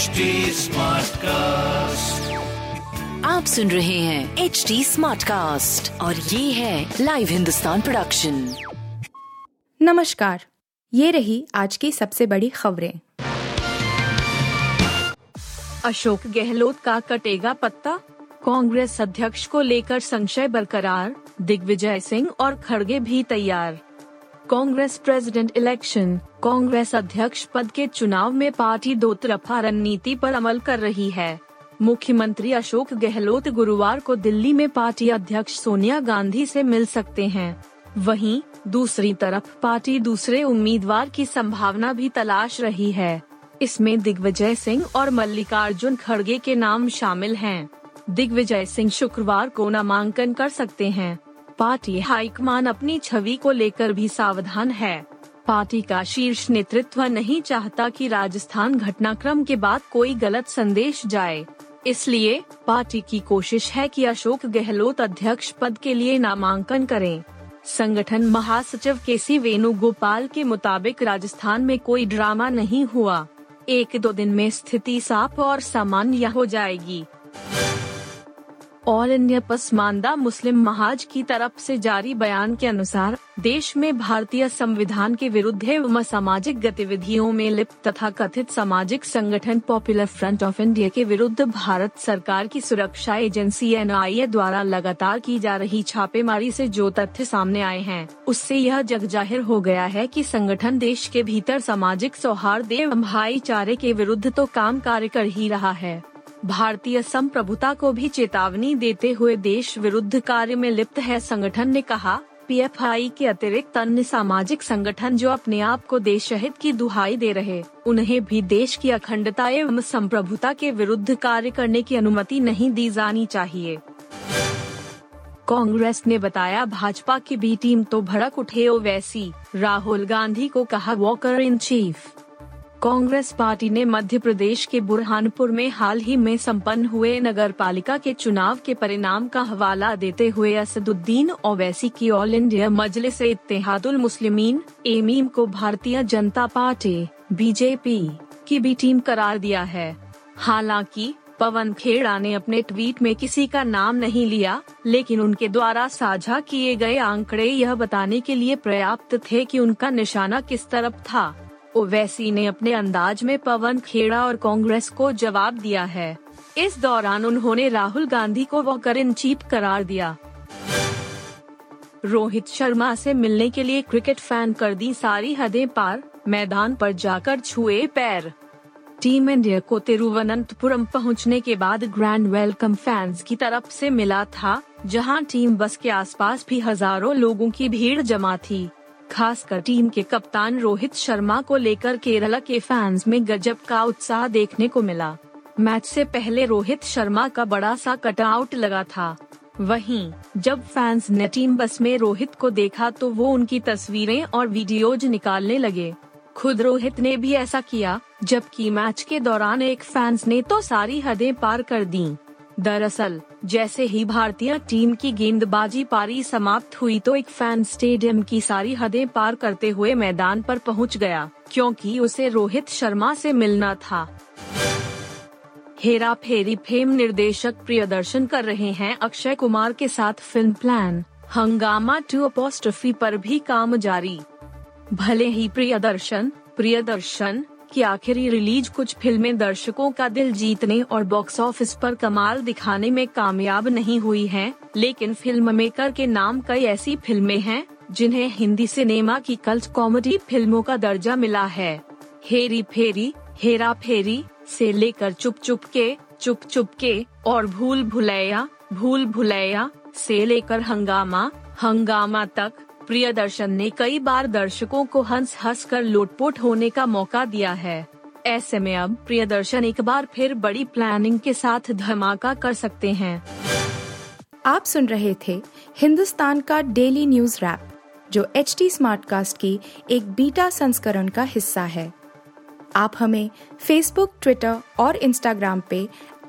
HD cast आप सुन रहे हैं एच डी स्मार्ट कास्ट और ये है लाइव हिंदुस्तान प्रोडक्शन नमस्कार। ये रही आज की सबसे बड़ी खबरें। अशोक गहलोत का कटेगा पत्ता? कांग्रेस अध्यक्ष को लेकर संशय बरकरार दिग्विजय सिंह और खड़गे भी तैयार। कांग्रेस प्रेसिडेंट इलेक्शन कांग्रेस अध्यक्ष पद के चुनाव में पार्टी दो तरफा रणनीति पर अमल कर रही है। मुख्यमंत्री अशोक गहलोत गुरुवार को दिल्ली में पार्टी अध्यक्ष सोनिया गांधी से मिल सकते हैं। वहीं, दूसरी तरफ़ पार्टी दूसरे उम्मीदवार की संभावना भी तलाश रही है। इसमें दिग्विजय सिंह और मल्लिकार्जुन खड़गे के नाम शामिल हैं। दिग्विजय सिंह शुक्रवार को नामांकन कर सकते हैं। पार्टी हाईकमान अपनी छवि को लेकर भी सावधान है। पार्टी का शीर्ष नेतृत्व नहीं चाहता कि राजस्थान घटनाक्रम के बाद कोई गलत संदेश जाए। इसलिए पार्टी की कोशिश है कि अशोक गहलोत अध्यक्ष पद के लिए नामांकन करें। संगठन महासचिव के सी वेणुगोपाल के मुताबिक राजस्थान में कोई ड्रामा नहीं हुआ। एक दो दिन में स्थिति साफ़ और सामान्य हो जाएगी। ऑल इंडिया पसमानदा मुस्लिम महाज की तरफ़ से जारी बयान के अनुसार, देश में भारतीय संविधान के विरुद्ध एवं सामाजिक गतिविधियों में लिप्त तथा कथित सामाजिक संगठन पॉपुलर फ्रंट ऑफ़ इंडिया के विरुद्ध भारत सरकार की सुरक्षा एजेंसी एनआईए द्वारा लगातार की जा रही छापेमारी से जो तथ्य सामने आए हैं, उससे यह जग ज़ाहिर हो गया है कि संगठन देश के भीतर सामाजिक सौहार्द एवं भाईचारे के विरुद्ध तो काम कार्य कर ही रहा है। भारतीय संप्रभुता को भी चेतावनी देते हुए देश विरुद्ध कार्य में लिप्त है संगठन ने कहा पीएफआई के अतिरिक्त अन्य सामाजिक संगठन जो अपने आप को देश हित की दुहाई दे रहे, उन्हें भी देश की अखंडता एवं संप्रभुता के विरुद्ध कार्य करने की अनुमति नहीं दी जानी चाहिए। कांग्रेस ने बताया, भाजपा की बी टीम तो भड़क उठे ओवैसी, राहुल गांधी को कहा walker in chief Congress party ने मध्य प्रदेश के बुरहानपुर में हाल ही में संपन्न हुए नगर पालिका के चुनाव के परिणाम का हवाला देते हुए असदुद्दीन ओवैसी की All India Majlis Ittehadul Muslimeen, MIM को भारतीय जनता पार्टी, बीजेपी की भी टीम करार दिया है। हालाँकि, पवन खेड़ा ने अपने ट्वीट में किसी का नाम नहीं लिया, लेकिन उनके द्वारा साझा किए गए आंकड़े यह बताने के लिए पर्याप्त थे कि उनका निशाना किस तरफ़ था। ओवैसी ने अपने अंदाज में पवन खेड़ा और कांग्रेस को जवाब दिया है। इस दौरान उन्होंने राहुल गांधी को वॉकर इन चीफ करार दिया। रोहित शर्मा से मिलने के लिए क्रिकेट फ़ैन कर दी सारी हदें पार, मैदान पर जाकर छुए पैर। टीम इंडिया को तिरुवनंतपुरम पहुँचने के बाद ग्रैंड वेलकम फैंस की तरफ़ से मिला था, जहाँ टीम बस के आसपास भी हज़ारों लोगों की भीड़ जमा थी। खासकर टीम के कप्तान रोहित शर्मा को लेकर केरला के फैंस में गजब का उत्साह देखने को मिला। मैच से पहले रोहित शर्मा का बड़ा सा कटआउट लगा था। वहीं, जब फैंस ने टीम बस में रोहित को देखा तो वो उनकी तस्वीरें और वीडियोज़ निकालने लगे। खुद रोहित ने भी ऐसा किया, जबकि मैच के दौरान एक फैंस ने तो सारी हदें पार कर दी। दरअसल, जैसे ही भारतीय टीम की गेंदबाजी पारी समाप्त हुई तो एक फ़ैन स्टेडियम की सारी हदें पार करते हुए मैदान पर पहुँच गया, क्योंकि उसे रोहित शर्मा से मिलना था। हेरा फेरी फेम निर्देशक प्रियदर्शन कर रहे हैं अक्षय कुमार के साथ film plan, Hungama two apostrophe पर भी काम जारी। भले ही प्रियदर्शन प्रियदर्शन की आखिरी रिलीज़ कुछ फ़िल्में दर्शकों का दिल जीतने और बॉक्स ऑफ़िस पर कमाल दिखाने में कामयाब नहीं हुई हैं, लेकिन फ़िल्म मेकर के नाम कई ऐसी फ़िल्में हैं जिन्हें हिंदी सिनेमा की कल्ट कॉमेडी फ़िल्मों का दर्जा मिला है। हेरी फेरी हेरा फेरी से लेकर चुप चुप के चुप चुप के और भूल भुलैया भूल भुलैया से लेकर हंगामा हंगामा तक। प्रियदर्शन ने कई बार दर्शकों को हंस हंस कर लोटपोट होने का मौका दिया है। ऐसे में अब प्रिय दर्शन एक बार फिर बड़ी प्लानिंग के साथ धमाका कर सकते हैं। आप सुन रहे थे हिंदुस्तान का डेली न्यूज़ रैप जो एच टी स्मार्ट कास्ट की एक बीटा संस्करण का हिस्सा है। आप हमें फेसबुक ट्विटर और इंस्टाग्राम पे